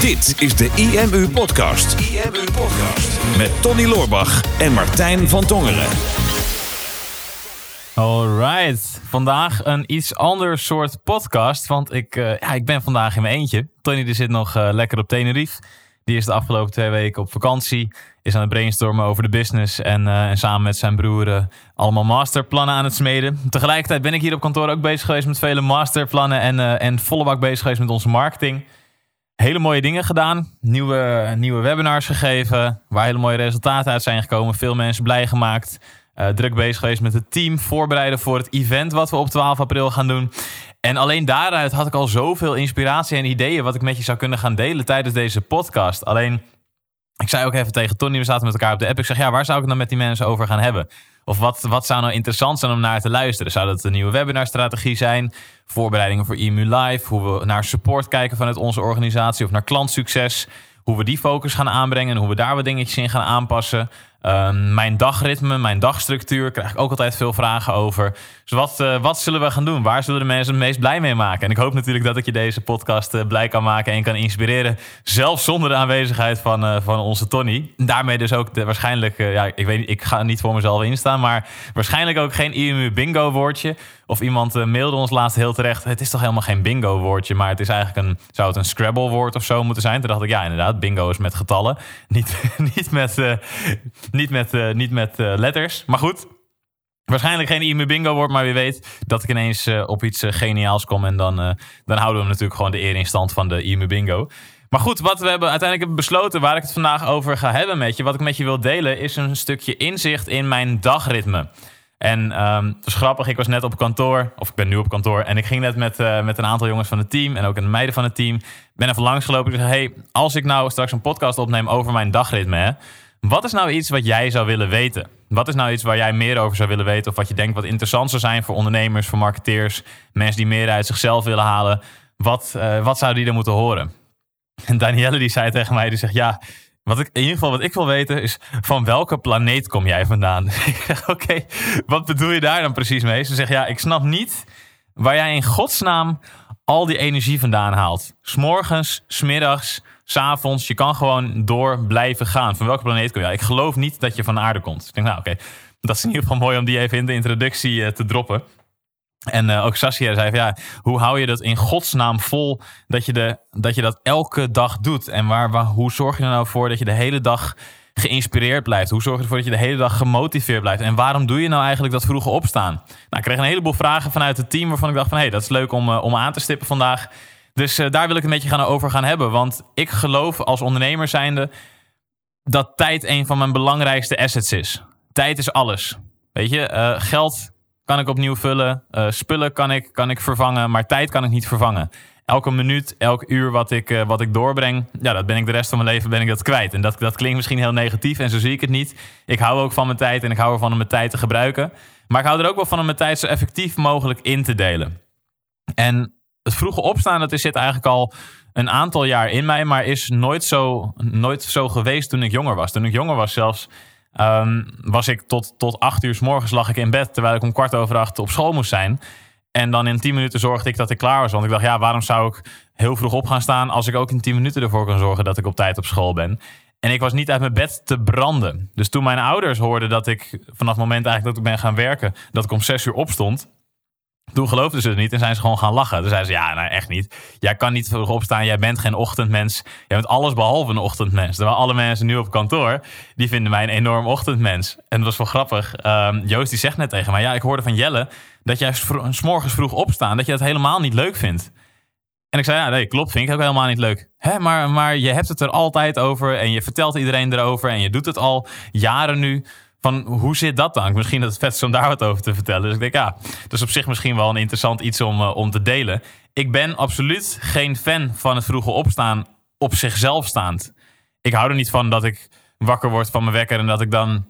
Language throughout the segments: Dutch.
Dit is de IMU Podcast. IMU Podcast. Met Tony Loorbach en Martijn van Tongeren. Alright, vandaag een iets ander soort podcast. Want ik, uh, ja, ik ben vandaag in mijn eentje. Tony die zit nog uh, lekker op Tenerife. Die is de afgelopen twee weken op vakantie. Is aan het brainstormen over de business. En, uh, en samen met zijn broer allemaal masterplannen aan het smeden. Tegelijkertijd ben ik hier op kantoor ook bezig geweest met vele masterplannen. En, en volle bak bezig geweest met onze marketing hele mooie dingen gedaan. Nieuwe, nieuwe webinars gegeven. Waar hele mooie resultaten uit zijn gekomen. Veel mensen blij gemaakt. Uh, druk bezig geweest met het team. Voorbereiden voor het event wat we op 12 april gaan doen. En alleen daaruit had ik al zoveel inspiratie en ideeën. wat ik met je zou kunnen gaan delen tijdens deze podcast. Alleen, ik zei ook even tegen Tony. We zaten met elkaar op de app. Ik zeg, ja, waar zou ik dan met die mensen over gaan hebben? Of wat, wat zou nou interessant zijn om naar te luisteren? Zou dat een nieuwe webinarstrategie zijn? Voorbereidingen voor EMU Live? Hoe we naar support kijken vanuit onze organisatie? Of naar klantsucces? Hoe we die focus gaan aanbrengen en hoe we daar wat dingetjes in gaan aanpassen. Ehm, mijn dagritme, mijn dagstructuur, krijg ik ook altijd veel vragen over. Dus wat, uh, wat zullen we gaan doen? Waar zullen de mensen het meest blij mee maken? En ik hoop natuurlijk dat ik je deze podcast uh, blij kan maken en kan inspireren. Zelfs zonder de aanwezigheid van, uh, van onze Tony. Daarmee dus ook de, waarschijnlijk, ja, ik weet ik ga niet voor mezelf instaan, maar waarschijnlijk ook geen IMU bingo woordje. Of iemand mailde ons laatst heel terecht. Het is toch helemaal geen bingo woordje, maar het is eigenlijk een, zou het een Scrabble woord of zo moeten zijn? Toen dacht ik, ja, inderdaad, bingo is met getallen. Niet, niet met niet met, uh, niet met uh, letters. Maar goed, waarschijnlijk geen IMU bingo wordt. Maar wie weet dat ik ineens uh, op iets geniaals kom. En dan, dan houden we natuurlijk gewoon de eer in stand van de IMU bingo. Maar goed, wat we hebben uiteindelijk besloten, waar ik het vandaag over ga hebben met je, wat ik met je wil delen, is een stukje inzicht in mijn dagritme. En um, grappig, ik was net op kantoor, of ik ben nu op kantoor, en ik ging net met, met een aantal jongens van het team en ook een meiden van het team. Ben even langs gelopen. Ik zei: Hey, als ik nou straks een podcast opneem over mijn dagritme, hè, wat is nou iets wat jij zou willen weten? Wat is nou iets waar jij meer over zou willen weten? Of wat je denkt wat interessant zou zijn voor ondernemers, voor marketeers, mensen die meer uit zichzelf willen halen? Wat, uh, wat zouden die er moeten horen? En Danielle die zei tegen mij, die zegt ja, wat ik, in ieder geval wat ik wil weten is van welke planeet kom jij vandaan? ik zeg oké, wat bedoel je daar dan precies mee? Ze zegt ja, ik snap niet waar jij in godsnaam al die energie vandaan haalt. S'morgens, smiddags, s'avonds. Je kan gewoon door blijven gaan. Van welke planeet kom je? Ik geloof niet dat je van de aarde komt. Ik denk, nou oké, dat is in ieder geval mooi om die even in de introductie uh, te droppen. En uh, ook Saskia zei ja, hoe hou je dat in godsnaam vol dat je, de, dat, je dat elke dag doet? En waar, waar, hoe zorg je er nou voor dat je de hele dag geïnspireerd blijft? Hoe zorg je ervoor dat je de hele dag gemotiveerd blijft? En waarom doe je nou eigenlijk dat vroege opstaan? Nou, ik kreeg een heleboel vragen vanuit het team waarvan ik dacht van hé, hey, dat is leuk om, uh, om aan te stippen vandaag. Dus uh, daar wil ik het met je gaan over gaan hebben. Want ik geloof als ondernemer zijnde dat tijd een van mijn belangrijkste assets is. Tijd is alles. Weet je, uh, geld kan ik opnieuw vullen. Uh, spullen kan ik, kan ik vervangen, maar tijd kan ik niet vervangen. Elke minuut, elk uur wat ik, wat ik doorbreng, ja, dat ben ik de rest van mijn leven ben ik dat kwijt. En dat, dat klinkt misschien heel negatief en zo zie ik het niet. Ik hou ook van mijn tijd en ik hou ervan om mijn tijd te gebruiken. Maar ik hou er ook wel van om mijn tijd zo effectief mogelijk in te delen. En het vroege opstaan, dat zit eigenlijk al een aantal jaar in mij, maar is nooit zo, nooit zo geweest toen ik jonger was. Toen ik jonger was zelfs, um, was ik tot, tot acht uur s morgens lag ik in bed, terwijl ik om kwart over acht op school moest zijn. En dan in tien minuten zorgde ik dat ik klaar was. Want ik dacht, ja, waarom zou ik heel vroeg op gaan staan als ik ook in tien minuten ervoor kan zorgen dat ik op tijd op school ben? En ik was niet uit mijn bed te branden. Dus toen mijn ouders hoorden dat ik vanaf het moment eigenlijk dat ik ben gaan werken, dat ik om zes uur opstond, toen geloofden ze het niet en zijn ze gewoon gaan lachen. Toen zeiden ze, ja, nou echt niet. Jij kan niet vroeg opstaan, jij bent geen ochtendmens. Jij bent alles behalve een ochtendmens. Terwijl alle mensen nu op kantoor, die vinden mij een enorm ochtendmens. En dat was wel grappig. Um, Joost die zegt net tegen mij, ja, ik hoorde van Jelle... dat jij s morgens vroeg opstaan, dat je dat helemaal niet leuk vindt. En ik zei, ja, nee, klopt, vind ik ook helemaal niet leuk. Hè, maar, maar je hebt het er altijd over en je vertelt iedereen erover... en je doet het al jaren nu van hoe zit dat dan? Misschien dat het vet is om daar wat over te vertellen. Dus ik denk, ja, dat is op zich misschien wel een interessant iets om, uh, om te delen. Ik ben absoluut geen fan van het vroege opstaan op zichzelf staand. Ik hou er niet van dat ik wakker word van mijn wekker en dat ik dan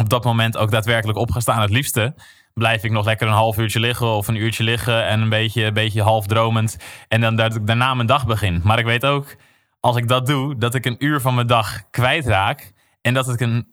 op dat moment ook daadwerkelijk op ga staan. Het liefste blijf ik nog lekker een half uurtje liggen of een uurtje liggen en een beetje, een beetje half dromend. En dan dat ik daarna mijn dag begin. Maar ik weet ook, als ik dat doe, dat ik een uur van mijn dag kwijtraak. En dat ik een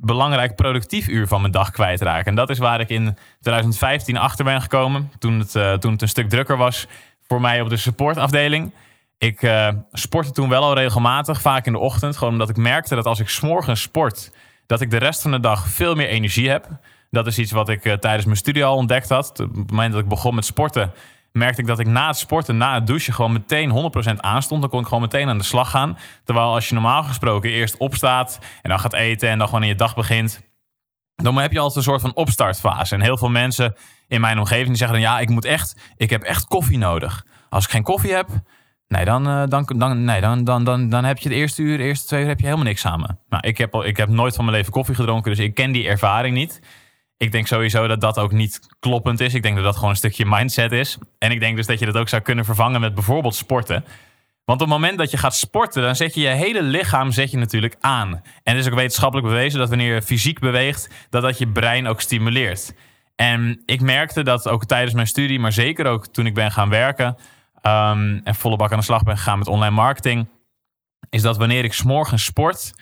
belangrijk productief uur van mijn dag kwijtraken. En dat is waar ik in 2015 achter ben gekomen. Toen het, uh, toen het een stuk drukker was voor mij op de supportafdeling. Ik uh, sportte toen wel al regelmatig, vaak in de ochtend. Gewoon omdat ik merkte dat als ik s'morgens sport, dat ik de rest van de dag veel meer energie heb. Dat is iets wat ik uh, tijdens mijn studie al ontdekt had. Op het moment dat ik begon met sporten, merkte ik dat ik na het sporten, na het douchen, gewoon meteen 100% aanstond. Dan kon ik gewoon meteen aan de slag gaan. Terwijl als je normaal gesproken eerst opstaat en dan gaat eten en dan gewoon in je dag begint, dan heb je altijd een soort van opstartfase. En heel veel mensen in mijn omgeving die zeggen dan ja, ik moet echt, ik heb echt koffie nodig. Als ik geen koffie heb, nee, dan, uh, dan, dan, nee, dan, dan, dan, dan heb je het eerste uur, de eerste twee uur heb je helemaal niks samen. Nou, ik heb, ik heb nooit van mijn leven koffie gedronken, dus ik ken die ervaring niet. Ik denk sowieso dat dat ook niet kloppend is. Ik denk dat dat gewoon een stukje mindset is. En ik denk dus dat je dat ook zou kunnen vervangen met bijvoorbeeld sporten. Want op het moment dat je gaat sporten, dan zet je je hele lichaam zet je natuurlijk aan. En het is ook wetenschappelijk bewezen dat wanneer je fysiek beweegt, dat dat je brein ook stimuleert. En ik merkte dat ook tijdens mijn studie, maar zeker ook toen ik ben gaan werken um, en volle bak aan de slag ben gegaan met online marketing, is dat wanneer ik s'morgens sport,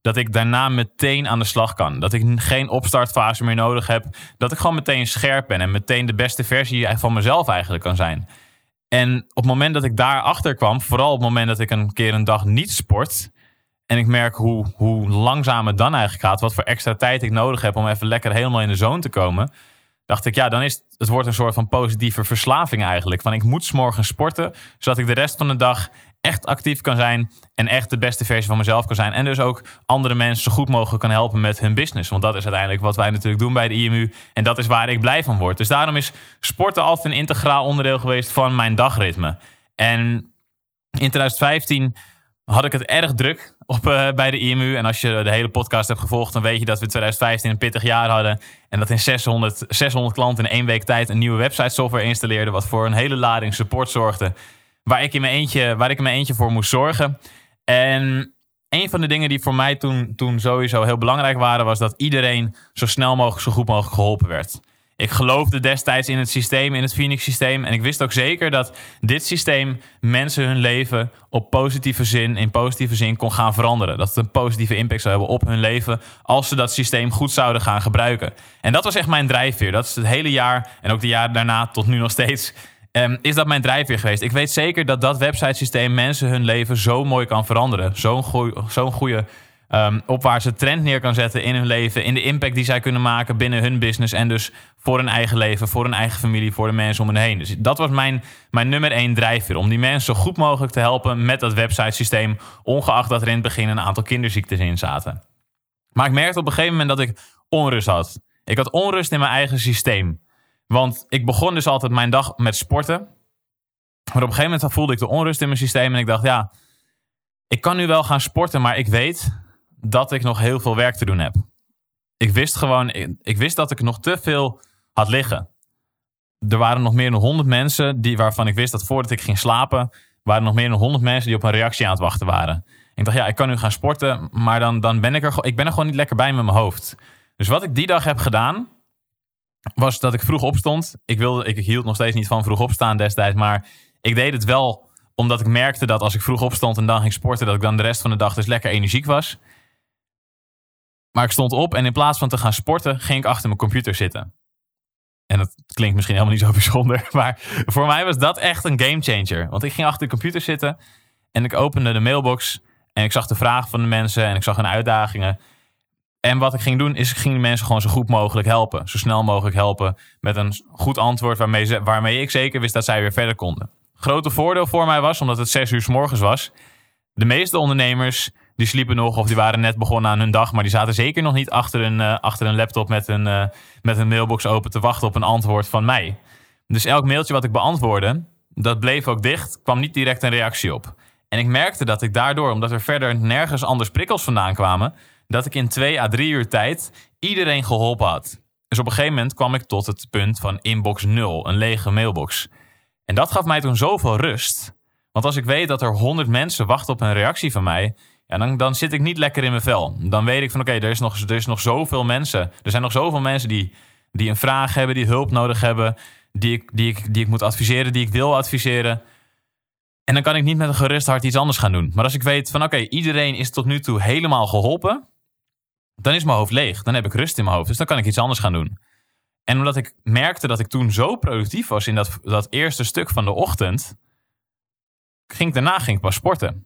dat ik daarna meteen aan de slag kan. Dat ik geen opstartfase meer nodig heb. Dat ik gewoon meteen scherp ben en meteen de beste versie van mezelf eigenlijk kan zijn. En op het moment dat ik daarachter kwam, vooral op het moment dat ik een keer een dag niet sport. En ik merk hoe, hoe langzaam het dan eigenlijk gaat. Wat voor extra tijd ik nodig heb om even lekker helemaal in de zone te komen. Dacht ik, ja, dan is het, wordt een soort van positieve verslaving eigenlijk. Van ik moet s'morgens sporten, zodat ik de rest van de dag echt actief kan zijn en echt de beste versie van mezelf kan zijn. En dus ook andere mensen zo goed mogelijk kan helpen met hun business. Want dat is uiteindelijk wat wij natuurlijk doen bij de IMU. En dat is waar ik blij van word. Dus daarom is sporten altijd een integraal onderdeel geweest van mijn dagritme. En in 2015 had ik het erg druk op, uh, bij de IMU. En als je de hele podcast hebt gevolgd, dan weet je dat we 2015 een pittig jaar hadden. En dat in 600, 600 klanten in één week tijd een nieuwe website software installeerden. Wat voor een hele lading support zorgde waar ik in mijn eentje, waar ik in eentje voor moest zorgen. En een van de dingen die voor mij toen, toen sowieso heel belangrijk waren, was dat iedereen zo snel mogelijk, zo goed mogelijk geholpen werd. Ik geloofde destijds in het systeem, in het Phoenix systeem. En ik wist ook zeker dat dit systeem mensen hun leven op positieve zin, in positieve zin kon gaan veranderen. Dat het een positieve impact zou hebben op hun leven als ze dat systeem goed zouden gaan gebruiken. En dat was echt mijn drijfveer. Dat is het hele jaar en ook de jaren daarna tot nu nog steeds Um, is dat mijn drijfveer geweest. Ik weet zeker dat dat websitesysteem mensen hun leven zo mooi kan veranderen. Zo'n zo'n goede um, opwaartse trend neer kan zetten in hun leven. In de impact die zij kunnen maken binnen hun business. En dus voor hun eigen leven, voor hun eigen familie, voor de mensen om hen heen. Dus dat was mijn, mijn nummer één drijfveer. Om die mensen zo goed mogelijk te helpen met dat websitesysteem. Ongeacht dat er in het begin een aantal kinderziektes in zaten. Maar ik merkte op een gegeven moment dat ik onrust had. Ik had onrust in mijn eigen systeem. Want ik begon dus altijd mijn dag met sporten. Maar op een gegeven moment voelde ik de onrust in mijn systeem. En ik dacht, ja, ik kan nu wel gaan sporten, maar ik weet dat ik nog heel veel werk te doen heb. Ik wist gewoon, ik wist dat ik nog te veel had liggen. Er waren nog meer dan 100 mensen die, waarvan ik wist dat voordat ik ging slapen, waren nog meer dan 100 mensen die op een reactie aan het wachten waren. Ik dacht, ja, ik kan nu gaan sporten, maar dan, dan ben ik er, ik ben er gewoon niet lekker bij met mijn hoofd. Dus wat ik die dag heb gedaan, was dat ik vroeg opstond. Ik, wilde, ik hield nog steeds niet van vroeg opstaan destijds. Maar ik deed het wel omdat ik merkte dat als ik vroeg opstond en dan ging sporten, dat ik dan de rest van de dag dus lekker energiek was. Maar ik stond op en in plaats van te gaan sporten, ging ik achter mijn computer zitten. En dat klinkt misschien helemaal niet zo bijzonder. Maar voor mij was dat echt een gamechanger. Want ik ging achter de computer zitten en ik opende de mailbox. En ik zag de vragen van de mensen en ik zag hun uitdagingen. En wat ik ging doen, is ik ging de mensen gewoon zo goed mogelijk helpen. Zo snel mogelijk helpen. Met een goed antwoord waarmee, waarmee ik zeker wist dat zij weer verder konden. Grote voordeel voor mij was, omdat het zes uur s morgens was. De meeste ondernemers die sliepen nog of die waren net begonnen aan hun dag. Maar die zaten zeker nog niet achter een, uh, achter een laptop met een, uh, met een mailbox open te wachten op een antwoord van mij. Dus elk mailtje wat ik beantwoordde, dat bleef ook dicht. kwam niet direct een reactie op. En ik merkte dat ik daardoor, omdat er verder nergens anders prikkels vandaan kwamen dat ik in twee à drie uur tijd iedereen geholpen had. Dus op een gegeven moment kwam ik tot het punt van inbox 0, een lege mailbox. En dat gaf mij toen zoveel rust. Want als ik weet dat er 100 mensen wachten op een reactie van mij, ja, dan, dan zit ik niet lekker in mijn vel. Dan weet ik van oké, er, is nog, er is nog zoveel mensen. Er zijn nog zoveel mensen die, die een vraag hebben, die hulp nodig hebben, die ik, die, ik, die ik moet adviseren, die ik wil adviseren. En dan kan ik niet met een gerust hart iets anders gaan doen. Maar als ik weet van oké, iedereen is tot nu toe helemaal geholpen, dan is mijn hoofd leeg. Dan heb ik rust in mijn hoofd. Dus dan kan ik iets anders gaan doen. En omdat ik merkte dat ik toen zo productief was in dat, dat eerste stuk van de ochtend, ging daarna ging ik pas sporten.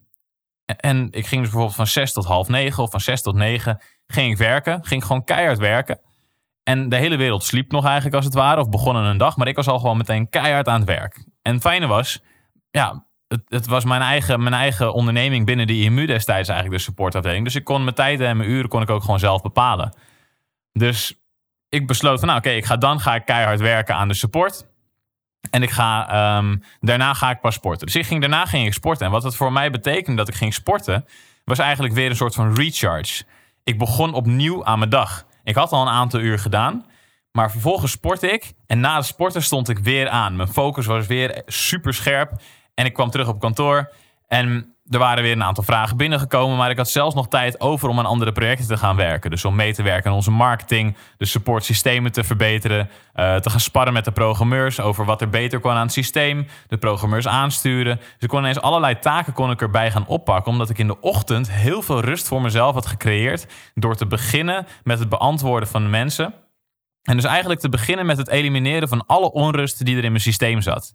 En ik ging dus bijvoorbeeld van 6 tot half 9 of van 6 tot 9 ging ik werken. Ging gewoon keihard werken. En de hele wereld sliep nog eigenlijk als het ware. Of begon een dag. Maar ik was al gewoon meteen keihard aan het werk. En het fijne was, ja, het, het, was mijn eigen, mijn eigen onderneming binnen de IMU destijds eigenlijk de supportafdeling. Dus ik kon mijn tijden en mijn uren kon ik ook gewoon zelf bepalen. Dus ik besloot van nou oké, ik ga dan ga ik keihard werken aan de support. En ik ga, um, daarna ga ik pas sporten. Dus ik ging, daarna ging ik sporten. En wat het voor mij betekende dat ik ging sporten, was eigenlijk weer een soort van recharge. Ik begon opnieuw aan mijn dag. Ik had al een aantal uur gedaan. Maar vervolgens sportte ik. En na de sporten stond ik weer aan. Mijn focus was weer super scherp. En ik kwam terug op kantoor. En er waren weer een aantal vragen binnengekomen. Maar ik had zelfs nog tijd over om aan andere projecten te gaan werken. Dus om mee te werken aan onze marketing. De supportsystemen te verbeteren. Uh, te gaan sparren met de programmeurs over wat er beter kon aan het systeem. De programmeurs aansturen. Dus ik kon ineens allerlei taken kon ik erbij gaan oppakken. Omdat ik in de ochtend heel veel rust voor mezelf had gecreëerd. Door te beginnen met het beantwoorden van mensen. En dus eigenlijk te beginnen met het elimineren van alle onrust die er in mijn systeem zat.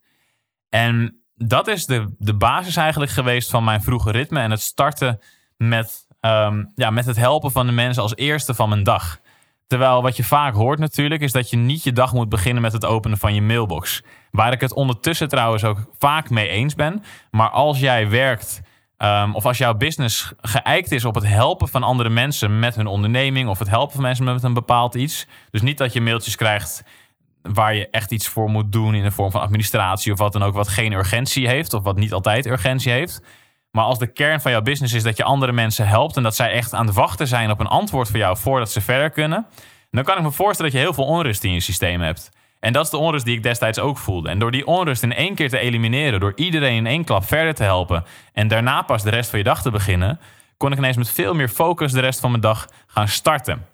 En dat is de, de basis eigenlijk geweest van mijn vroege ritme. En het starten met, um, ja, met het helpen van de mensen als eerste van mijn dag. Terwijl wat je vaak hoort natuurlijk, is dat je niet je dag moet beginnen met het openen van je mailbox. Waar ik het ondertussen trouwens ook vaak mee eens ben. Maar als jij werkt, um, of als jouw business geëikt is op het helpen van andere mensen met hun onderneming, of het helpen van mensen met een bepaald iets. Dus niet dat je mailtjes krijgt waar je echt iets voor moet doen in de vorm van administratie of wat dan ook, wat geen urgentie heeft of wat niet altijd urgentie heeft. Maar als de kern van jouw business is dat je andere mensen helpt en dat zij echt aan het wachten zijn op een antwoord voor jou voordat ze verder kunnen, dan kan ik me voorstellen dat je heel veel onrust in je systeem hebt. En dat is de onrust die ik destijds ook voelde. En door die onrust in één keer te elimineren, door iedereen in één klap verder te helpen en daarna pas de rest van je dag te beginnen, kon ik ineens met veel meer focus de rest van mijn dag gaan starten.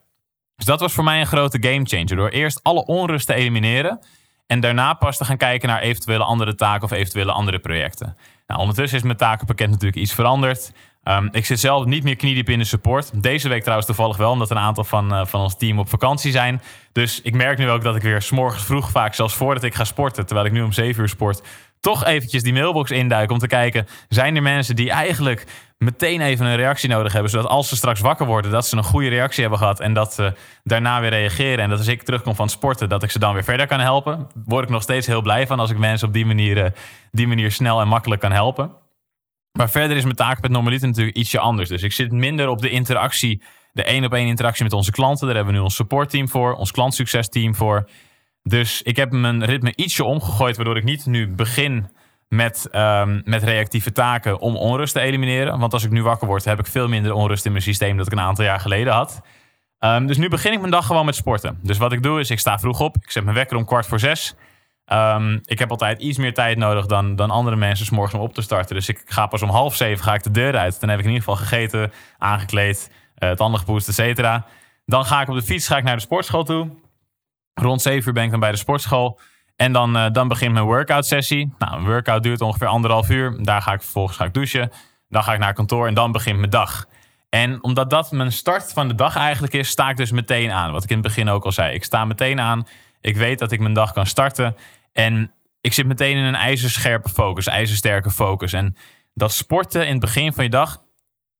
Dus dat was voor mij een grote gamechanger. Door eerst alle onrust te elimineren. En daarna pas te gaan kijken naar eventuele andere taken of eventuele andere projecten. Nou, ondertussen is mijn takenpakket natuurlijk iets veranderd. Um, ik zit zelf niet meer kniediep in de support. Deze week trouwens toevallig wel, omdat een aantal van, uh, van ons team op vakantie zijn. Dus ik merk nu ook dat ik weer s'morgens vroeg, vaak zelfs voordat ik ga sporten, terwijl ik nu om 7 uur sport, toch eventjes die mailbox induik om te kijken, zijn er mensen die eigenlijk meteen even een reactie nodig hebben. Zodat als ze straks wakker worden, dat ze een goede reactie hebben gehad. En dat ze daarna weer reageren. En dat als ik terugkom van sporten, dat ik ze dan weer verder kan helpen. Word ik nog steeds heel blij van als ik mensen op die manier, eh, die manier snel en makkelijk kan helpen. Maar verder is mijn taak met normaliter natuurlijk ietsje anders. Dus ik zit minder op de interactie, de één op één interactie met onze klanten. Daar hebben we nu ons supportteam voor, ons klantsuccesteam voor. Dus ik heb mijn ritme ietsje omgegooid, waardoor ik niet nu begin met, um, met reactieve taken om onrust te elimineren. Want als ik nu wakker word, heb ik veel minder onrust in mijn systeem dat ik een aantal jaar geleden had. Um, dus nu begin ik mijn dag gewoon met sporten. Dus wat ik doe is, ik sta vroeg op. Ik zet mijn wekker om kwart voor zes. Um, ik heb altijd iets meer tijd nodig dan, dan andere mensen s morgens om op te starten. Dus ik ga pas om half zeven ga ik de deur uit. Dan heb ik in ieder geval gegeten, aangekleed, uh, tanden gepoetst, et cetera. Dan ga ik op de fiets ga ik naar de sportschool toe. Rond zeven uur ben ik dan bij de sportschool. En dan, uh, dan begint mijn workout sessie. Nou, een workout duurt ongeveer anderhalf uur. Daar ga ik vervolgens ga ik douchen. Dan ga ik naar kantoor en dan begint mijn dag. En omdat dat mijn start van de dag eigenlijk is, sta ik dus meteen aan. Wat ik in het begin ook al zei. Ik sta meteen aan. Ik weet dat ik mijn dag kan starten. En ik zit meteen in een ijzerscherpe focus, ijzersterke focus. En dat sporten in het begin van je dag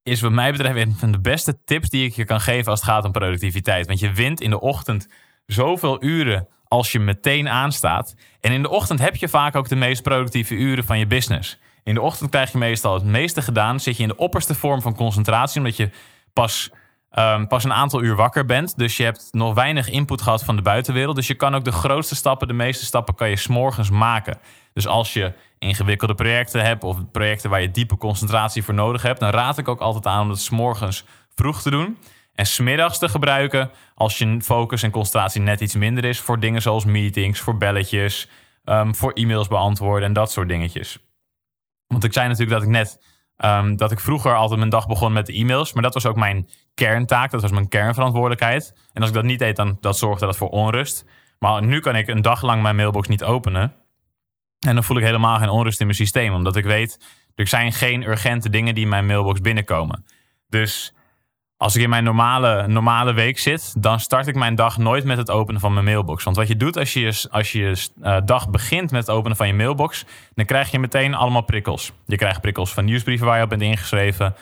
is wat mij betreft een van de beste tips die ik je kan geven als het gaat om productiviteit. Want je wint in de ochtend zoveel uren als je meteen aanstaat. En in de ochtend heb je vaak ook de meest productieve uren van je business. In de ochtend krijg je meestal het meeste gedaan. Zit je in de opperste vorm van concentratie, omdat je pas, um, pas een aantal uur wakker bent. Dus je hebt nog weinig input gehad van de buitenwereld. Dus je kan ook de grootste stappen, de meeste stappen, kan je s'morgens maken. Dus als je ingewikkelde projecten hebt of projecten waar je diepe concentratie voor nodig hebt, dan raad ik ook altijd aan om het s'morgens vroeg te doen. En smiddags te gebruiken als je focus en concentratie net iets minder is voor dingen zoals meetings, voor belletjes, um, voor e-mails beantwoorden en dat soort dingetjes. Want ik zei natuurlijk dat ik net um, dat ik vroeger altijd mijn dag begon met de e-mails, maar dat was ook mijn kerntaak, dat was mijn kernverantwoordelijkheid. En als ik dat niet deed, dan dat zorgde dat voor onrust. Maar nu kan ik een dag lang mijn mailbox niet openen. En dan voel ik helemaal geen onrust in mijn systeem, omdat ik weet er zijn geen urgente dingen die in mijn mailbox binnenkomen. Dus als ik in mijn normale, normale week zit, dan start ik mijn dag nooit met het openen van mijn mailbox. Want wat je doet als je als je uh, dag begint met het openen van je mailbox, dan krijg je meteen allemaal prikkels. Je krijgt prikkels van nieuwsbrieven waar je op bent ingeschreven.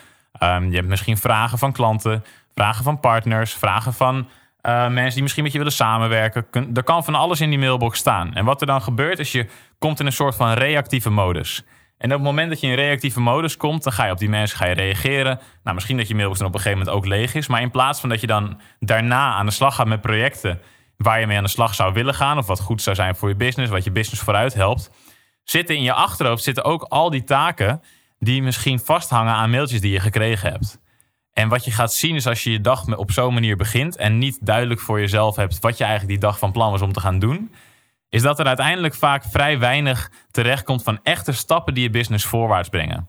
Um, je hebt misschien vragen van klanten, vragen van partners, vragen van uh, mensen die misschien met je willen samenwerken. er kan van alles in die mailbox staan. En wat er dan gebeurt, is je komt in een soort van reactieve modus. En op het moment dat je in reactieve modus komt, dan ga je op die mensen ga je reageren. Nou, misschien dat je mailbox dan op een gegeven moment ook leeg is. Maar in plaats van dat je dan daarna aan de slag gaat met projecten waar je mee aan de slag zou willen gaan, of wat goed zou zijn voor je business, wat je business vooruit helpt, zitten in je achterhoofd zitten ook al die taken die misschien vasthangen aan mailtjes die je gekregen hebt. En wat je gaat zien is als je je dag op zo'n manier begint en niet duidelijk voor jezelf hebt wat je eigenlijk die dag van plan was om te gaan doen, is dat er uiteindelijk vaak vrij weinig terechtkomt van echte stappen die je business voorwaarts brengen.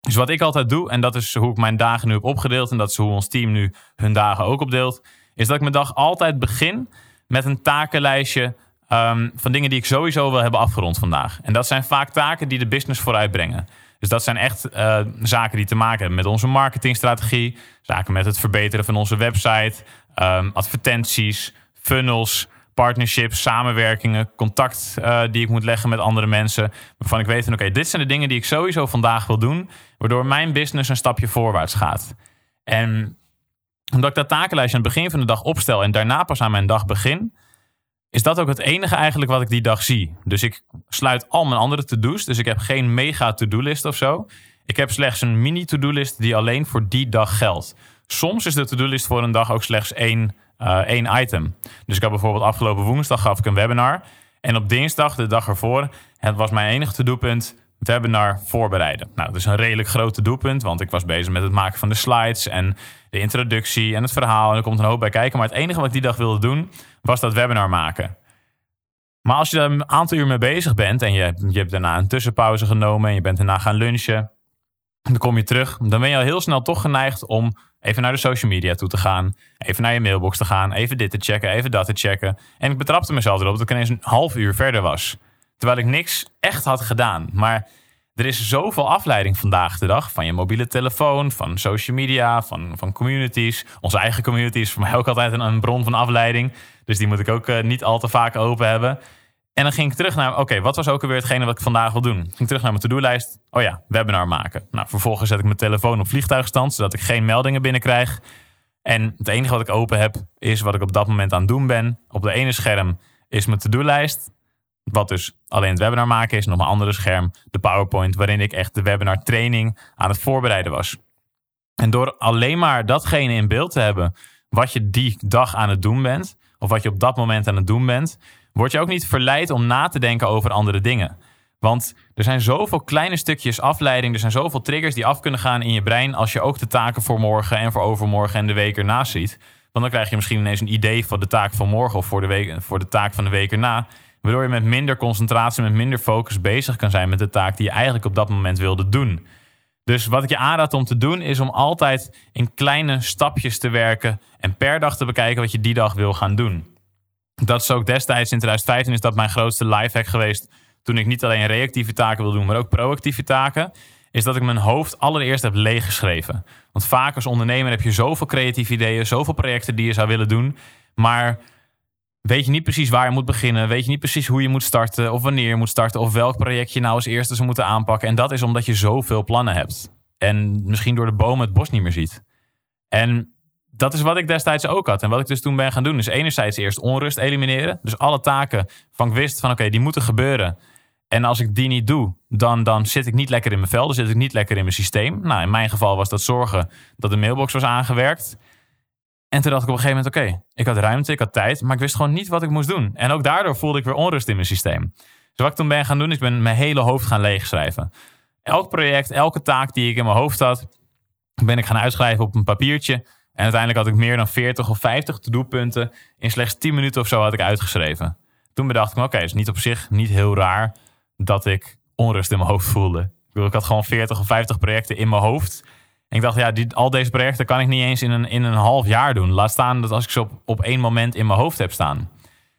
Dus wat ik altijd doe, en dat is hoe ik mijn dagen nu heb opgedeeld, en dat is hoe ons team nu hun dagen ook opdeelt, is dat ik mijn dag altijd begin met een takenlijstje um, van dingen die ik sowieso wil hebben afgerond vandaag. En dat zijn vaak taken die de business vooruit brengen. Dus dat zijn echt uh, zaken die te maken hebben met onze marketingstrategie, zaken met het verbeteren van onze website, um, advertenties, funnels, partnerships, samenwerkingen, contact uh, die ik moet leggen met andere mensen. Waarvan ik weet oké, dit zijn de dingen die ik sowieso vandaag wil doen. Waardoor mijn business een stapje voorwaarts gaat. En omdat ik dat takenlijstje aan het begin van de dag opstel en daarna pas aan mijn dag begin, is dat ook het enige eigenlijk wat ik die dag zie. Dus ik sluit al mijn andere to-do's. Dus ik heb geen mega to-do-list of zo. Ik heb slechts een mini to-do-list die alleen voor die dag geldt. Soms is de to-do-list voor een dag ook slechts één uh, één item. Dus ik had bijvoorbeeld afgelopen woensdag gaf ik een webinar. En op dinsdag, de dag ervoor, het was mijn enige to-do-punt webinar voorbereiden. Nou, dat is een redelijk groot doelpunt, want ik was bezig met het maken van de slides en de introductie en het verhaal. En er komt een hoop bij kijken. Maar het enige wat ik die dag wilde doen, was dat webinar maken. Maar als je er een aantal uur mee bezig bent en je, je hebt daarna een tussenpauze genomen en je bent daarna gaan lunchen, dan kom je terug, dan ben je al heel snel toch geneigd om even naar de social media toe te gaan, even naar je mailbox te gaan, even dit te checken, even dat te checken. En ik betrapte mezelf erop dat ik ineens een half uur verder was. Terwijl ik niks echt had gedaan. Maar er is zoveel afleiding vandaag de dag. Van je mobiele telefoon, van social media, van, van communities. Onze eigen community is voor mij ook altijd een, bron van afleiding. Dus die moet ik ook uh, niet al te vaak open hebben. En dan ging ik terug naar, oké, wat was ook alweer hetgene wat ik vandaag wil doen? Ik ging terug naar mijn to-do-lijst. Oh ja, webinar maken. Nou, vervolgens zet ik mijn telefoon op vliegtuigstand, zodat ik geen meldingen binnenkrijg. En het enige wat ik open heb, is wat ik op dat moment aan het doen ben. Op de ene scherm is mijn to-do-lijst. Wat dus alleen het webinar maken is. En op een andere scherm de PowerPoint, waarin ik echt de webinar training aan het voorbereiden was. En door alleen maar datgene in beeld te hebben, wat je die dag aan het doen bent, of wat je op dat moment aan het doen bent, word je ook niet verleid om na te denken over andere dingen. Want er zijn zoveel kleine stukjes afleiding, er zijn zoveel triggers die af kunnen gaan in je brein als je ook de taken voor morgen en voor overmorgen en de week ernaast ziet. Want dan krijg je misschien ineens een idee voor de taak van morgen of voor de, week, voor de taak van de week erna. Waardoor je met minder concentratie, met minder focus bezig kan zijn met de taak die je eigenlijk op dat moment wilde doen. Dus wat ik je aanraad om te doen, is om altijd in kleine stapjes te werken en per dag te bekijken wat je die dag wil gaan doen. Dat is ook destijds in 2015 is dat mijn grootste lifehack geweest. Toen ik niet alleen reactieve taken wil doen, maar ook proactieve taken. Is dat ik mijn hoofd allereerst heb leeggeschreven. Want vaak als ondernemer heb je zoveel creatieve ideeën, zoveel projecten die je zou willen doen. Maar weet je niet precies waar je moet beginnen. Weet je niet precies hoe je moet starten of wanneer je moet starten. Of welk project je nou als eerste zou moeten aanpakken. En dat is omdat je zoveel plannen hebt. En misschien door de bomen het bos niet meer ziet. En dat is wat ik destijds ook had. En wat ik dus toen ben gaan doen, is enerzijds eerst onrust elimineren. Dus alle taken van ik wist van oké, die moeten gebeuren. En als ik die niet doe, dan, dan zit ik niet lekker in mijn vel. Dan zit ik niet lekker in mijn systeem. Nou, in mijn geval was dat zorgen dat de mailbox was aangewerkt. En toen dacht ik op een gegeven moment, oké, ik had ruimte, ik had tijd, maar ik wist gewoon niet wat ik moest doen. En ook daardoor voelde ik weer onrust in mijn systeem. Dus wat ik toen ben gaan doen, is ben mijn hele hoofd gaan leegschrijven. Elk project, elke taak die ik in mijn hoofd had, ben ik gaan uitschrijven op een papiertje. En uiteindelijk had ik meer dan 40 of 50 to-do-punten in slechts 10 minuten of zo had ik uitgeschreven. Toen bedacht ik me, oké, het is niet op zich niet heel raar dat ik onrust in mijn hoofd voelde. Ik had gewoon 40 of 50 projecten in mijn hoofd ik dacht, ja, al deze projecten kan ik niet eens in een, in een half jaar doen. Laat staan dat als ik ze op, op één moment in mijn hoofd heb staan.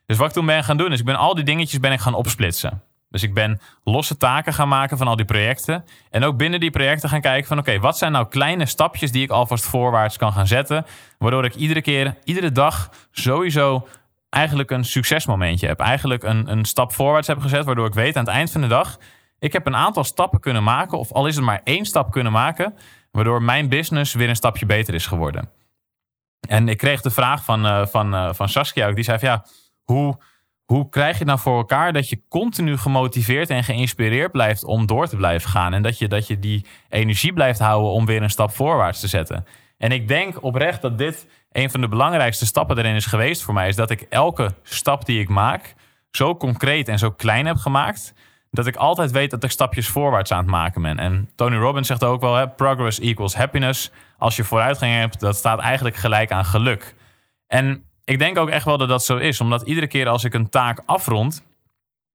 Dus wat ik toen ben gaan doen, is ik ben al die dingetjes ben ik gaan opsplitsen. Dus ik ben losse taken gaan maken van al die projecten. En ook binnen die projecten gaan kijken van oké, wat zijn nou kleine stapjes die ik alvast voorwaarts kan gaan zetten. Waardoor ik iedere keer, iedere dag sowieso eigenlijk een succesmomentje heb. Eigenlijk een, een stap voorwaarts heb gezet. Waardoor ik weet aan het eind van de dag, ik heb een aantal stappen kunnen maken. Of al is het maar één stap kunnen maken. Waardoor mijn business weer een stapje beter is geworden. En ik kreeg de vraag van, uh, van, uh, van Saskia ook. Die zei van ja, hoe hoe krijg je nou voor elkaar dat je continu gemotiveerd en geïnspireerd blijft om door te blijven gaan? En dat je, dat je die energie blijft houden om weer een stap voorwaarts te zetten. En ik denk oprecht dat dit een van de belangrijkste stappen erin is geweest voor mij. Is dat ik elke stap die ik maak zo concreet en zo klein heb gemaakt. Dat ik altijd weet dat ik stapjes voorwaarts aan het maken ben. En Tony Robbins zegt ook wel: hè, progress equals happiness. Als je vooruitgang hebt, dat staat eigenlijk gelijk aan geluk. En ik denk ook echt wel dat dat zo is. Omdat iedere keer als ik een taak afrond,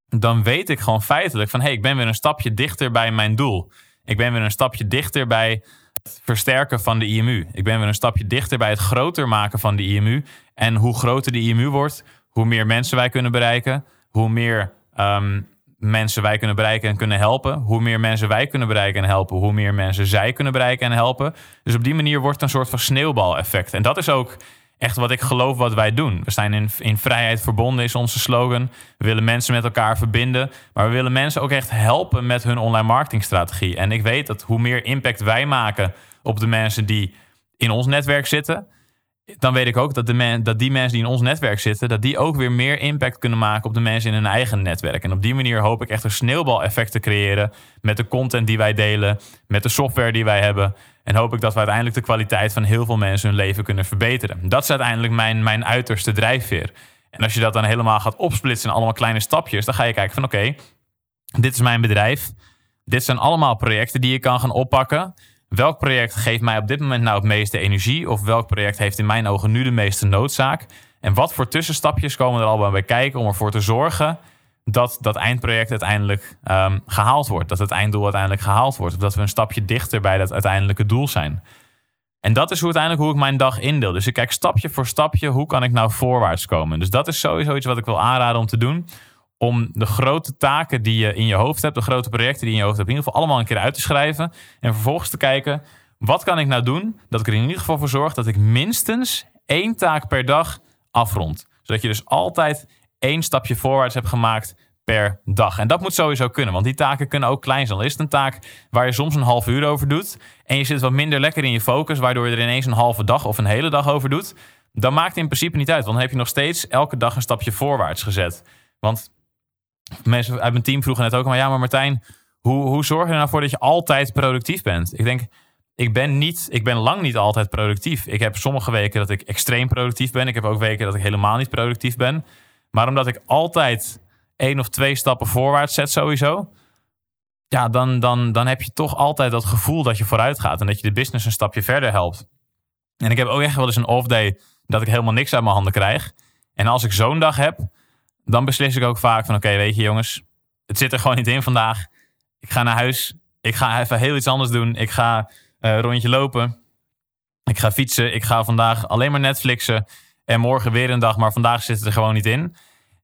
dan weet ik gewoon feitelijk van hé, hey, ik ben weer een stapje dichter bij mijn doel. Ik ben weer een stapje dichter bij het versterken van de IMU. Ik ben weer een stapje dichter bij het groter maken van de IMU. En hoe groter de IMU wordt, hoe meer mensen wij kunnen bereiken, hoe meer um, mensen wij kunnen bereiken en kunnen helpen. Hoe meer mensen wij kunnen bereiken en helpen, hoe meer mensen zij kunnen bereiken en helpen. Dus op die manier wordt het een soort van sneeuwbaleffect. En dat is ook echt wat ik geloof wat wij doen. We zijn in, in vrijheid verbonden, is onze slogan. We willen mensen met elkaar verbinden. Maar we willen mensen ook echt helpen met hun online marketingstrategie. En ik weet dat hoe meer impact wij maken op de mensen die in ons netwerk zitten. Dan weet ik ook dat, de dat die mensen die in ons netwerk zitten, dat die ook weer meer impact kunnen maken op de mensen in hun eigen netwerk. En op die manier hoop ik echt een sneeuwbaleffect te creëren met de content die wij delen, met de software die wij hebben. En hoop ik dat we uiteindelijk de kwaliteit van heel veel mensen hun leven kunnen verbeteren. Dat is uiteindelijk mijn, mijn uiterste drijfveer. En als je dat dan helemaal gaat opsplitsen in allemaal kleine stapjes, dan ga je kijken van oké, dit is mijn bedrijf. Dit zijn allemaal projecten die je kan gaan oppakken. Welk project geeft mij op dit moment nou het meeste energie? Of welk project heeft in mijn ogen nu de meeste noodzaak? En wat voor tussenstapjes komen er al bij kijken om ervoor te zorgen dat dat eindproject uiteindelijk um, gehaald wordt. Dat het einddoel uiteindelijk gehaald wordt. Of dat we een stapje dichter bij dat uiteindelijke doel zijn. En dat is hoe uiteindelijk hoe ik mijn dag indeel. Dus ik kijk stapje voor stapje, hoe kan ik nou voorwaarts komen? Dus dat is sowieso iets wat ik wil aanraden om te doen. Om de grote taken die je in je hoofd hebt, de grote projecten die je in je hoofd hebt, in ieder geval allemaal een keer uit te schrijven. En vervolgens te kijken, wat kan ik nou doen? Dat ik er in ieder geval voor zorg dat ik minstens één taak per dag afrond. Zodat je dus altijd één stapje voorwaarts hebt gemaakt per dag. En dat moet sowieso kunnen, want die taken kunnen ook klein zijn. Is het een taak waar je soms een half uur over doet en je zit wat minder lekker in je focus, waardoor je er ineens een halve dag of een hele dag over doet, dan maakt het in principe niet uit, want dan heb je nog steeds elke dag een stapje voorwaarts gezet. Want mensen uit mijn team vroegen net ook, maar ja, maar Martijn, hoe, hoe zorg je er nou voor dat je altijd productief bent? Ik denk, ik ben, niet, ik ben lang niet altijd productief. Ik heb sommige weken dat ik extreem productief ben. Ik heb ook weken dat ik helemaal niet productief ben. Maar omdat ik altijd één of twee stappen voorwaarts zet sowieso. Ja, dan, dan, dan heb je toch altijd dat gevoel dat je vooruit gaat. En dat je de business een stapje verder helpt. En ik heb ook echt wel eens een off day dat ik helemaal niks uit mijn handen krijg. En als ik zo'n dag heb, dan beslis ik ook vaak van oké, weet je jongens, het zit er gewoon niet in vandaag. Ik ga naar huis. Ik ga even heel iets anders doen. Ik ga uh, een rondje lopen. Ik ga fietsen. Ik ga vandaag alleen maar Netflixen. En morgen weer een dag, maar vandaag zit het er gewoon niet in.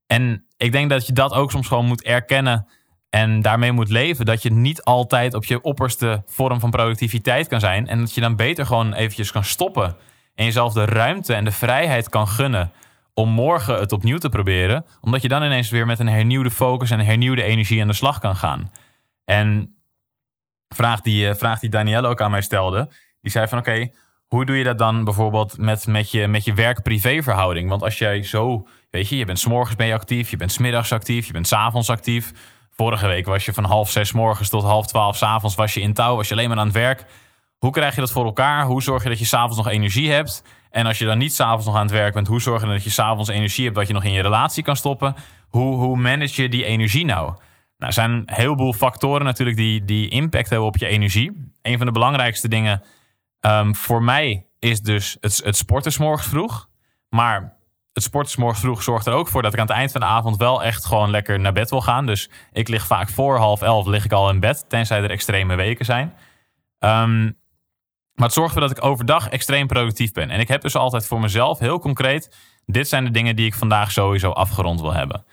En ik denk dat je dat ook soms gewoon moet erkennen en daarmee moet leven. Dat je niet altijd op je opperste vorm van productiviteit kan zijn. En dat je dan beter gewoon eventjes kan stoppen. En jezelf de ruimte en de vrijheid kan gunnen om morgen het opnieuw te proberen. Omdat je dan ineens weer met een hernieuwde focus en hernieuwde energie aan de slag kan gaan. En vraag die, eh, vraag die Danielle ook aan mij stelde. Die zei van oké, hoe doe je dat dan bijvoorbeeld met, met je, met je werk-privé verhouding? Want als jij zo, weet je, je bent s'morgens ben je actief, je bent smiddags actief, je bent s'avonds actief. Vorige week was je van half zes morgens tot half twaalf s'avonds was je in touw, was je alleen maar aan het werk. Hoe krijg je dat voor elkaar? Hoe zorg je dat je s'avonds nog energie hebt? En als je dan niet s'avonds nog aan het werk bent, hoe zorg je dan dat je s'avonds energie hebt dat je nog in je relatie kan stoppen? Hoe, hoe manage je die energie nou? Nou, er zijn een heleboel factoren natuurlijk die, die impact hebben op je energie. Een van de belangrijkste dingen Ehm, voor mij is dus het, het sporten s morgens vroeg. Maar het sporten s morgens vroeg zorgt er ook voor dat ik aan het eind van de avond wel echt gewoon lekker naar bed wil gaan. Dus ik lig vaak voor half elf lig ik al in bed, tenzij er extreme weken zijn. Um, maar het zorgt ervoor dat ik overdag extreem productief ben. En ik heb dus altijd voor mezelf heel concreet: dit zijn de dingen die ik vandaag sowieso afgerond wil hebben.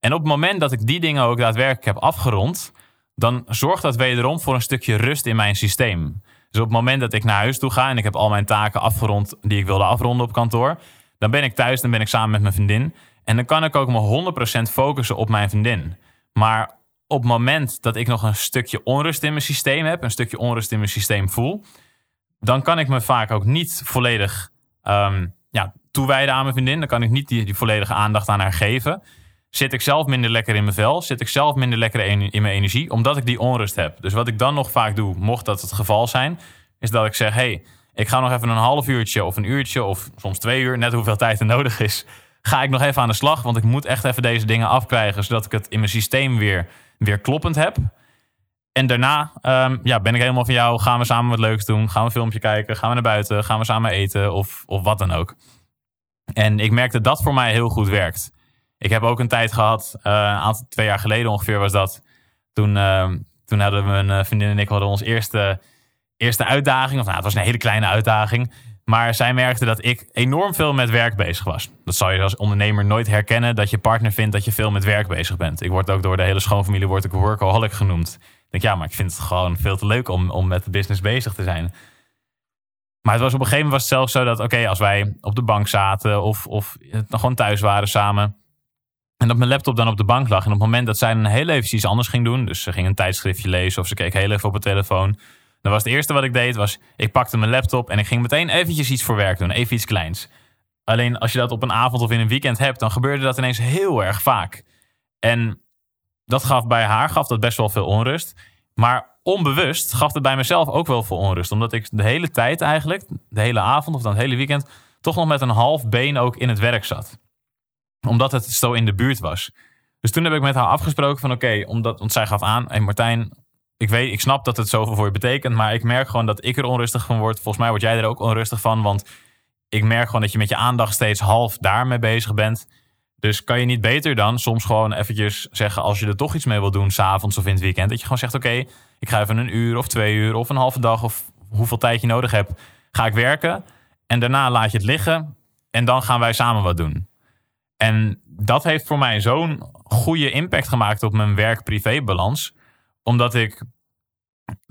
En op het moment dat ik die dingen ook daadwerkelijk heb afgerond, dan zorgt dat wederom voor een stukje rust in mijn systeem. Dus op het moment dat ik naar huis toe ga en ik heb al mijn taken afgerond die ik wilde afronden op kantoor, dan ben ik thuis, dan ben ik samen met mijn vriendin. En dan kan ik ook me 100% focussen op mijn vriendin. Maar op het moment dat ik nog een stukje onrust in mijn systeem heb, een stukje onrust in mijn systeem voel, dan kan ik me vaak ook niet volledig um, ja, toewijden aan mijn vriendin. Dan kan ik niet die, die volledige aandacht aan haar geven. Zit ik zelf minder lekker in mijn vel? Zit ik zelf minder lekker in mijn energie? Omdat ik die onrust heb. Dus wat ik dan nog vaak doe, mocht dat het geval zijn, is dat ik zeg: hey, ik ga nog even een half uurtje of een uurtje of soms twee uur, net hoeveel tijd er nodig is, ga ik nog even aan de slag. Want ik moet echt even deze dingen afkrijgen, zodat ik het in mijn systeem weer, weer kloppend heb. En daarna um, ja, ben ik helemaal van jou. Gaan we samen wat leuks doen? Gaan we een filmpje kijken? Gaan we naar buiten? Gaan we samen eten? Of, of wat dan ook. En ik merkte dat dat voor mij heel goed werkt. Ik heb ook een tijd gehad, uh, een aantal, twee jaar geleden ongeveer was dat. Toen, uh, toen hadden we een vriendin en ik hadden ons eerste, eerste uitdaging. Of nou, het was een hele kleine uitdaging. Maar zij merkte dat ik enorm veel met werk bezig was. Dat zal je als ondernemer nooit herkennen. Dat je partner vindt dat je veel met werk bezig bent. Ik word ook door de hele schoonfamilie word ik workaholic genoemd. Denk, ja, maar ik vind het gewoon veel te leuk om, om met de business bezig te zijn. Maar het was op een gegeven moment was het zelfs zo dat, oké, als wij op de bank zaten of, of gewoon thuis waren samen. En dat mijn laptop dan op de bank lag. En op het moment dat zij een heel even iets anders ging doen. Dus ze ging een tijdschriftje lezen of ze keek heel even op het telefoon. Dan was het eerste wat ik deed, was ik pakte mijn laptop en ik ging meteen eventjes iets voor werk doen. Even iets kleins. Alleen als je dat op een avond of in een weekend hebt, dan gebeurde dat ineens heel erg vaak. En dat gaf bij haar gaf dat best wel veel onrust. Maar onbewust gaf het bij mezelf ook wel veel onrust. Omdat ik de hele tijd eigenlijk, de hele avond of dan het hele weekend, toch nog met een half been ook in het werk zat. Omdat het zo in de buurt was. Dus toen heb ik met haar afgesproken van oké, omdat want zij gaf aan, hey Martijn, ik weet, ik snap dat het zoveel voor je betekent, maar ik merk gewoon dat ik er onrustig van word. Volgens mij word jij er ook onrustig van, want ik merk gewoon dat je met je aandacht steeds half daarmee bezig bent. Dus kan je niet beter dan soms gewoon eventjes zeggen als je er toch iets mee wil doen, s'avonds of in het weekend, dat je gewoon zegt oké, ik ga even een uur of twee uur of een halve dag of hoeveel tijd je nodig hebt, ga ik werken. En daarna laat je het liggen en dan gaan wij samen wat doen. En dat heeft voor mij zo'n goede impact gemaakt op mijn werk-privé-balans. Omdat ik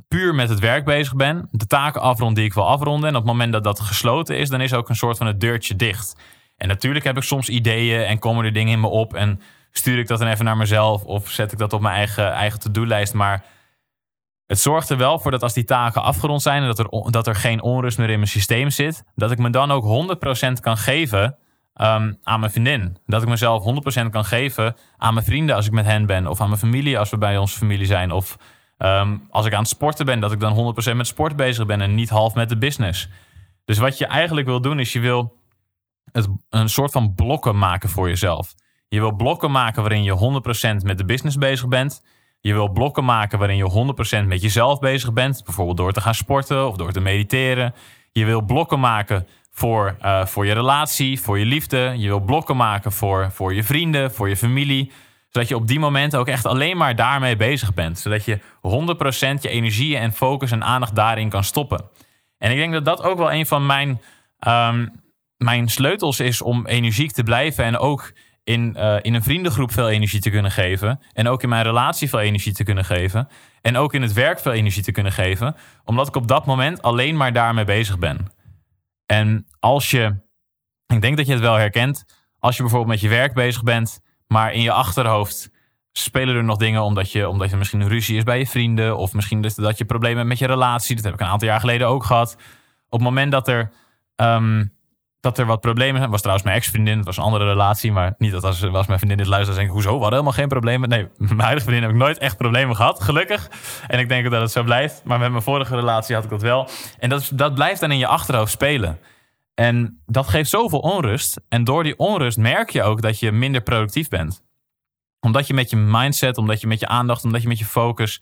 puur met het werk bezig ben, de taken afrond die ik wil afronden. En op het moment dat dat gesloten is, dan is ook een soort van het deurtje dicht. En natuurlijk heb ik soms ideeën en komen er dingen in me op. En stuur ik dat dan even naar mezelf of zet ik dat op mijn eigen, eigen to-do-lijst. Maar het zorgt er wel voor dat als die taken afgerond zijn en dat er, dat er geen onrust meer in mijn systeem zit, dat ik me dan ook 100% kan geven um, aan mijn vriendin. Dat ik mezelf 100% kan geven aan mijn vrienden als ik met hen ben, of aan mijn familie als we bij onze familie zijn. Of um, als ik aan het sporten ben, dat ik dan 100% met sport bezig ben en niet half met de business. Dus wat je eigenlijk wil doen, is je wil een soort van blokken maken voor jezelf. Je wil blokken maken waarin je 100% met de business bezig bent. Je wil blokken maken waarin je 100% met jezelf bezig bent. Bijvoorbeeld door te gaan sporten of door te mediteren. Je wil blokken maken voor, uh, voor je relatie, voor je liefde. Je wil blokken maken voor, voor je vrienden, voor je familie. Zodat je op die momenten ook echt alleen maar daarmee bezig bent. Zodat je 100% je energie en focus en aandacht daarin kan stoppen. En ik denk dat dat ook wel een van mijn, um, mijn sleutels is om energiek te blijven. En ook in, uh, in een vriendengroep veel energie te kunnen geven. En ook in mijn relatie veel energie te kunnen geven. En ook in het werk veel energie te kunnen geven. Omdat ik op dat moment alleen maar daarmee bezig ben. En als je, ik denk dat je het wel herkent. Als je bijvoorbeeld met je werk bezig bent. Maar in je achterhoofd spelen er nog dingen omdat je, omdat je misschien een ruzie is bij je vrienden. Of misschien dat, dat je problemen hebt met je relatie. Dat heb ik een aantal jaar geleden ook gehad. Op het moment dat er um, dat er wat problemen zijn. was trouwens mijn ex-vriendin. Het was een andere relatie. Maar niet dat als, als mijn vriendin dit luistert. denk ik, hoezo? We hadden helemaal geen problemen. Nee, mijn huidige vriendin heb ik nooit echt problemen gehad. Gelukkig. En ik denk dat het zo blijft. Maar met mijn vorige relatie had ik dat wel. En dat, dat blijft dan in je achterhoofd spelen. En dat geeft zoveel onrust. En door die onrust merk je ook dat je minder productief bent. Omdat je met je mindset, omdat je met je aandacht, omdat je met je focus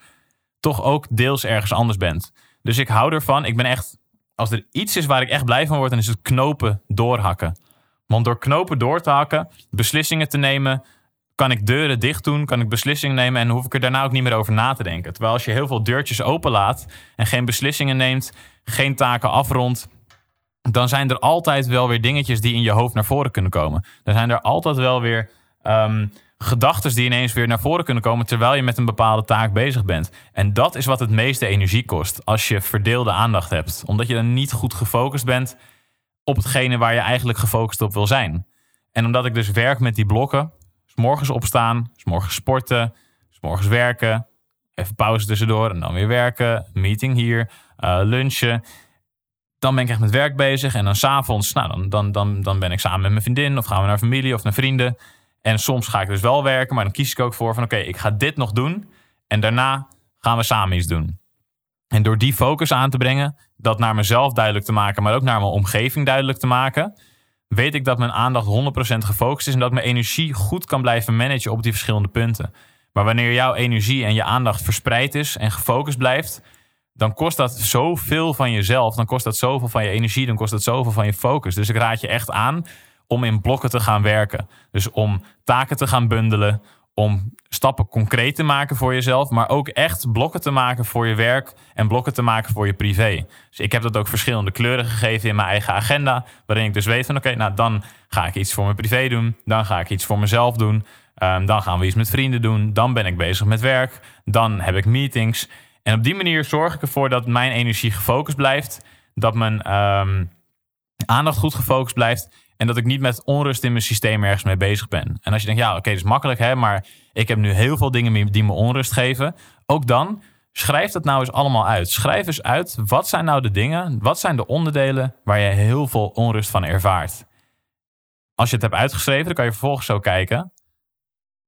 toch ook deels ergens anders bent. Dus ik hou ervan. Ik ben echt als er iets is waar ik echt blij van word, dan is het knopen doorhakken. Want door knopen door te hakken, beslissingen te nemen, kan ik deuren dicht doen, kan ik beslissingen nemen en hoef ik er daarna ook niet meer over na te denken. Terwijl als je heel veel deurtjes openlaat en geen beslissingen neemt, geen taken afrondt, dan zijn er altijd wel weer dingetjes die in je hoofd naar voren kunnen komen. Dan zijn er altijd wel weer um, gedachten die ineens weer naar voren kunnen komen terwijl je met een bepaalde taak bezig bent. En dat is wat het meeste energie kost als je verdeelde aandacht hebt. Omdat je dan niet goed gefocust bent op hetgene waar je eigenlijk gefocust op wil zijn. En omdat ik dus werk met die blokken, s morgens opstaan, s morgens sporten, s morgens werken, even pauze tussendoor en dan weer werken, meeting hier, uh, lunchen. Dan ben ik echt met werk bezig en dan s'avonds, nou dan, dan, dan, dan ben ik samen met mijn vriendin of gaan we naar familie of naar vrienden. En soms ga ik dus wel werken, maar dan kies ik ook voor van oké, ik ga dit nog doen en daarna gaan we samen iets doen. En door die focus aan te brengen, dat naar mezelf duidelijk te maken, maar ook naar mijn omgeving duidelijk te maken, weet ik dat mijn aandacht 100% gefocust is en dat mijn energie goed kan blijven managen op die verschillende punten. Maar wanneer jouw energie en je aandacht verspreid is en gefocust blijft, dan kost dat zoveel van jezelf, dan kost dat zoveel van je energie, dan kost dat zoveel van je focus. Dus ik raad je echt aan om in blokken te gaan werken. Dus om taken te gaan bundelen, om stappen concreet te maken voor jezelf, maar ook echt blokken te maken voor je werk en blokken te maken voor je privé. Dus ik heb dat ook verschillende kleuren gegeven in mijn eigen agenda, waarin ik dus weet van oké, nou dan ga ik iets voor mijn privé doen, dan ga ik iets voor mezelf doen, um, dan gaan we iets met vrienden doen, dan ben ik bezig met werk, dan heb ik meetings. En op die manier zorg ik ervoor dat mijn energie gefocust blijft, dat mijn um, aandacht goed gefocust blijft en dat ik niet met onrust in mijn systeem ergens mee bezig ben. En als je denkt, ja, oké, okay, dat is makkelijk, hè, maar ik heb nu heel veel dingen die me onrust geven. Ook dan, schrijf dat nou eens allemaal uit. Schrijf eens uit, wat zijn nou de dingen, wat zijn de onderdelen waar je heel veel onrust van ervaart. Als je het hebt uitgeschreven, dan kan je vervolgens zo kijken.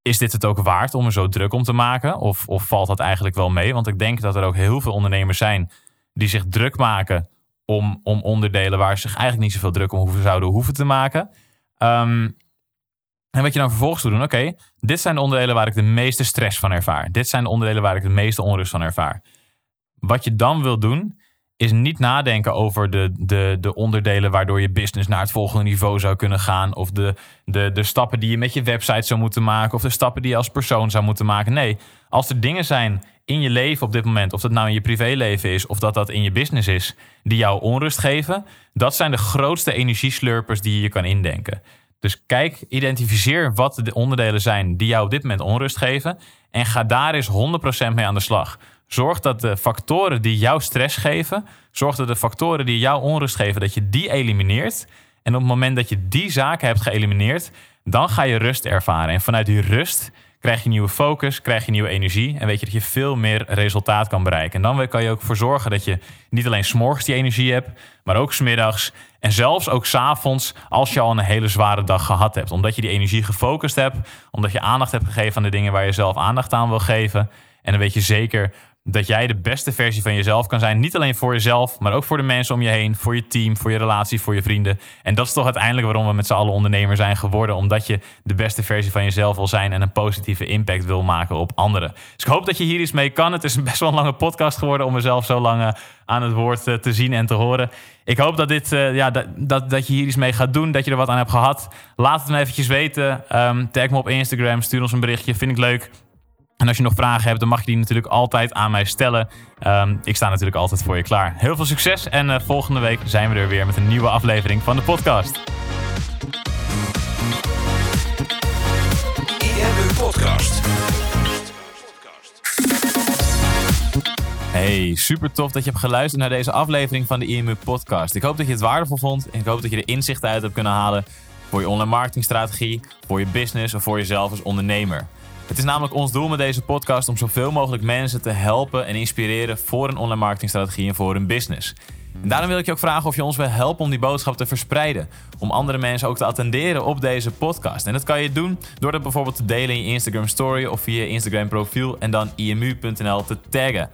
Is dit het ook waard om er zo druk om te maken? Of, of valt dat eigenlijk wel mee? Want ik denk dat er ook heel veel ondernemers zijn die zich druk maken om, om onderdelen waar ze zich eigenlijk niet zoveel druk om hoeven, zouden hoeven te maken. Um, en wat je dan vervolgens doet doen, oké, dit zijn de onderdelen waar ik de meeste stress van ervaar. Dit zijn de onderdelen waar ik de meeste onrust van ervaar. Wat je dan wil doen, is niet nadenken over de, de, de onderdelen waardoor je business naar het volgende niveau zou kunnen gaan. Of de, de, de stappen die je met je website zou moeten maken. Of de stappen die je als persoon zou moeten maken. Nee, als er dingen zijn in je leven op dit moment, of dat nou in je privéleven is, of dat dat in je business is, die jou onrust geven, dat zijn de grootste energieslurpers die je kan indenken. Dus kijk, identificeer wat de onderdelen zijn die jou op dit moment onrust geven en ga daar eens 100% mee aan de slag. Zorg dat de factoren die jou stress geven, zorg dat de factoren die jou onrust geven, dat je die elimineert. En op het moment dat je die zaken hebt geëlimineerd, dan ga je rust ervaren. En vanuit die rust krijg je nieuwe focus, krijg je nieuwe energie en weet je dat je veel meer resultaat kan bereiken. En dan kan je ook voor zorgen dat je niet alleen s'morgens die energie hebt, maar ook smiddags en zelfs ook s'avonds als je al een hele zware dag gehad hebt. Omdat je die energie gefocust hebt, omdat je aandacht hebt gegeven aan de dingen waar je zelf aandacht aan wil geven. En dan weet je zeker dat jij de beste versie van jezelf kan zijn. Niet alleen voor jezelf, maar ook voor de mensen om je heen, voor je team, voor je relatie, voor je vrienden. En dat is toch uiteindelijk waarom we met z'n allen ondernemer zijn geworden. Omdat je de beste versie van jezelf wil zijn en een positieve impact wil maken op anderen. Dus ik hoop dat je hier iets mee kan. Het is best wel een lange podcast geworden om mezelf zo lang eh, aan het woord eh, te zien en te horen. Ik hoop dat, dit, uh, ja, dat, dat, dat je hier iets mee gaat doen, dat je er wat aan hebt gehad. Laat het me eventjes weten. Um, tag me op Instagram, stuur ons een berichtje, vind ik leuk. En als je nog vragen hebt, dan mag je die natuurlijk altijd aan mij stellen. Um, ik sta natuurlijk altijd voor je klaar. Heel veel succes en uh, volgende week zijn we er weer met een nieuwe aflevering van de podcast. IMU Podcast. Hey, super tof dat je hebt geluisterd naar deze aflevering van de IMU Podcast. Ik hoop dat je het waardevol vond en ik hoop dat je er inzichten uit hebt kunnen halen voor je online marketingstrategie, voor je business of voor jezelf als ondernemer. Het is namelijk ons doel met deze podcast om zoveel mogelijk mensen te helpen en inspireren voor een online marketingstrategie en voor hun business. En daarom wil ik je ook vragen of je ons wil helpen om die boodschap te verspreiden. Om andere mensen ook te attenderen op deze podcast. En dat kan je doen door dat bijvoorbeeld te delen in je Instagram story of via je Instagram profiel en dan imu.nl te taggen.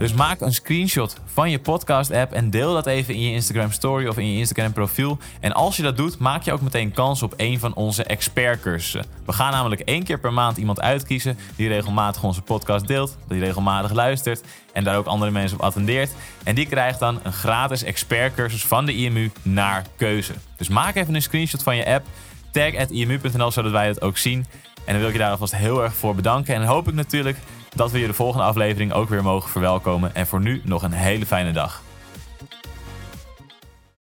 Dus maak een screenshot van je podcast-app en deel dat even in je Instagram story of in je Instagram profiel. En als je dat doet, maak je ook meteen kans op een van onze expertcursussen. We gaan namelijk één keer per maand iemand uitkiezen die regelmatig onze podcast deelt, die regelmatig luistert en daar ook andere mensen op attendeert. En die krijgt dan een gratis expertcursus van de IMU naar keuze. Dus maak even een screenshot van je app, tag at imu.nl zodat wij het ook zien. En dan wil ik je daar alvast heel erg voor bedanken. En hoop ik natuurlijk dat we je de volgende aflevering ook weer mogen verwelkomen. En voor nu nog een hele fijne dag.